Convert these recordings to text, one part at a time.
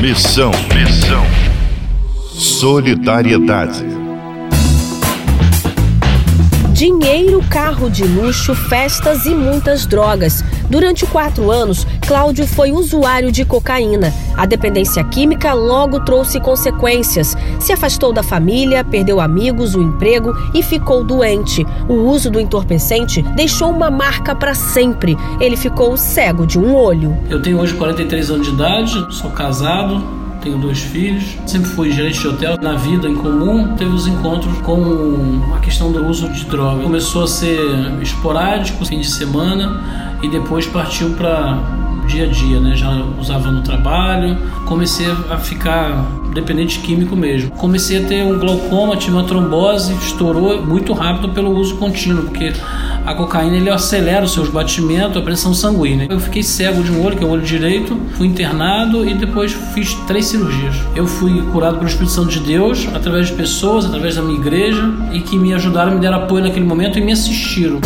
Missão, missão. Solidariedade. Dinheiro, carro de luxo, festas e muitas drogas. Durante quatro anos, Cláudio foi usuário de cocaína. A dependência química logo trouxe consequências. Se afastou da família, perdeu amigos, o emprego e ficou doente. O uso do entorpecente deixou uma marca para sempre. Ele ficou cego de um olho. Eu tenho hoje 43 anos de idade, sou casado, tenho dois filhos, sempre fui gerente de hotel. Na vida em comum, teve os encontros com a questão do uso de droga. Começou a ser esporádico, fim de semana, e depois partiu para dia a dia, né? Já usava no trabalho, comecei a ficar dependente químico mesmo. Comecei a ter um glaucoma, tive uma trombose, estourou muito rápido pelo uso contínuo, porque a cocaína ele acelera os seus batimentos, a pressão sanguínea. Eu fiquei cego de um olho, que é o olho direito, fui internado e depois fiz três cirurgias. Eu fui curado pelo Espírito Santo de Deus, através de pessoas, através da minha igreja, e que me ajudaram, me deram apoio naquele momento e me assistiram.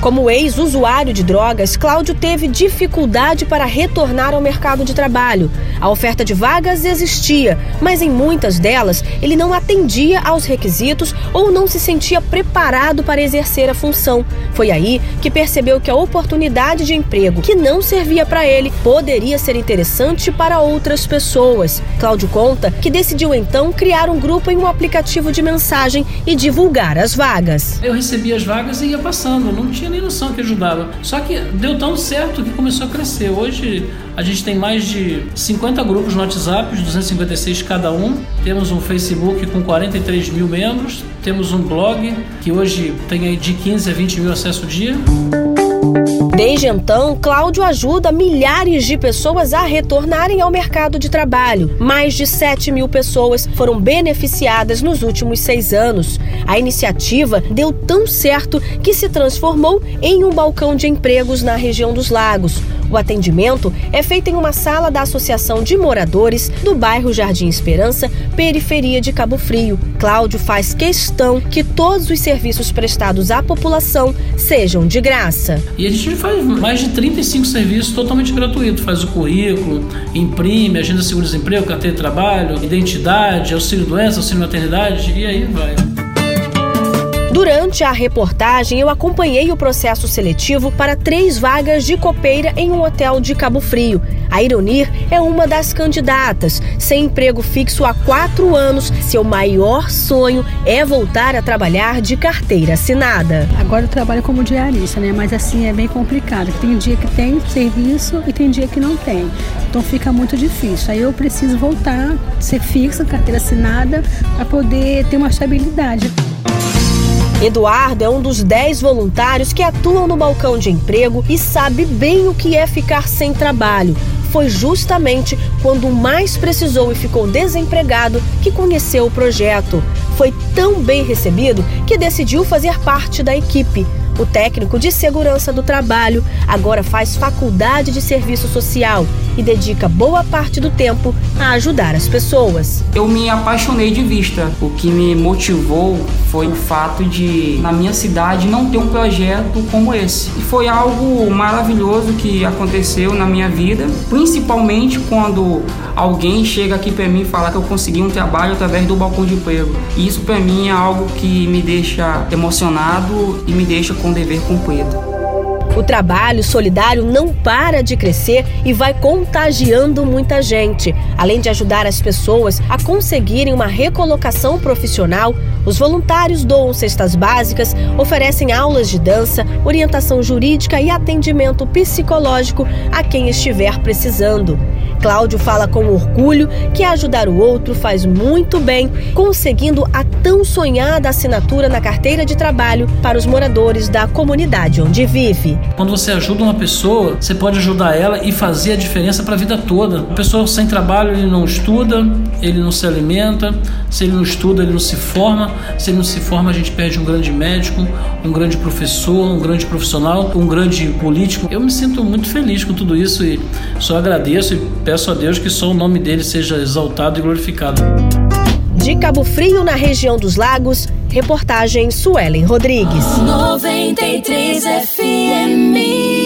Como ex-usuário de drogas, Cláudio teve dificuldade para retornar ao mercado de trabalho. A oferta de vagas existia, mas em muitas delas ele não atendia aos requisitos ou não se sentia preparado para exercer a função. Foi aí que percebeu que a oportunidade de emprego que não servia para ele poderia ser interessante para outras pessoas. Cláudio conta que decidiu então criar um grupo em um aplicativo de mensagem e divulgar as vagas. Eu recebia as vagas e ia passando, não tinha nem noção que ajudava. Só que deu tão certo que começou a crescer. Hoje a gente tem mais de 50 grupos no WhatsApp, 256 cada um. Temos um Facebook com 43 mil membros. Temos um blog que hoje tem aí de 15 a 20 mil acessos dia. Desde então, Cláudio ajuda milhares de pessoas a retornarem ao mercado de trabalho. Mais de 7 mil pessoas foram beneficiadas nos últimos seis anos. A iniciativa deu tão certo que se transformou em um balcão de empregos na região dos Lagos. O atendimento é feito em uma sala da Associação de Moradores do bairro Jardim Esperança, periferia de Cabo Frio. Cláudio faz questão que todos os serviços prestados à população sejam de graça. E a gente faz mais de 35 serviços totalmente gratuitos. Faz o currículo, imprime, agenda seguro-desemprego, carteira de trabalho, identidade, auxílio doença, auxílio maternidade e aí vai. Durante a reportagem, eu acompanhei o processo seletivo para três vagas de copeira em um hotel de Cabo Frio. A Ironir é uma das candidatas. Sem emprego fixo há quatro anos, seu maior sonho é voltar a trabalhar de carteira assinada. Agora eu trabalho como diarista, né? Mas assim é bem complicado. Tem dia que tem serviço e tem dia que não tem. Então fica muito difícil. Aí eu preciso voltar, ser fixa, carteira assinada, para poder ter uma estabilidade. Eduardo é um dos 10 voluntários que atuam no balcão de emprego e sabe bem o que é ficar sem trabalho. Foi justamente quando mais precisou e ficou desempregado que conheceu o projeto. Foi tão bem recebido que decidiu fazer parte da equipe. O técnico de segurança do trabalho agora faz faculdade de serviço social e dedica boa parte do tempo a ajudar as pessoas. Eu me apaixonei de vista. O que me motivou foi o fato de, na minha cidade, não ter um projeto como esse. E foi algo maravilhoso que aconteceu na minha vida, principalmente quando alguém chega aqui para mim e fala que eu consegui um trabalho através do balcão de emprego. Isso para mim é algo que me deixa emocionado e me deixa com dever cumprido. O trabalho solidário não para de crescer e vai contagiando muita gente. Além de ajudar as pessoas a conseguirem uma recolocação profissional, os voluntários doam cestas básicas, oferecem aulas de dança, orientação jurídica e atendimento psicológico a quem estiver precisando. Cláudio fala com orgulho que ajudar o outro faz muito bem, conseguindo a tão sonhada assinatura na carteira de trabalho para os moradores da comunidade onde vive. Quando você ajuda uma pessoa, você pode ajudar ela e fazer a diferença para a vida toda. A pessoa sem trabalho, ele não estuda, ele não se alimenta, se ele não estuda, ele não se forma, se ele não se forma, a gente perde um grande médico, um grande professor, um grande profissional, um grande político. Eu me sinto muito feliz com tudo isso e só agradeço e peço a Deus que só o nome dele seja exaltado e glorificado. De Cabo Frio, na região dos Lagos, reportagem Suelen Rodrigues. 93 FM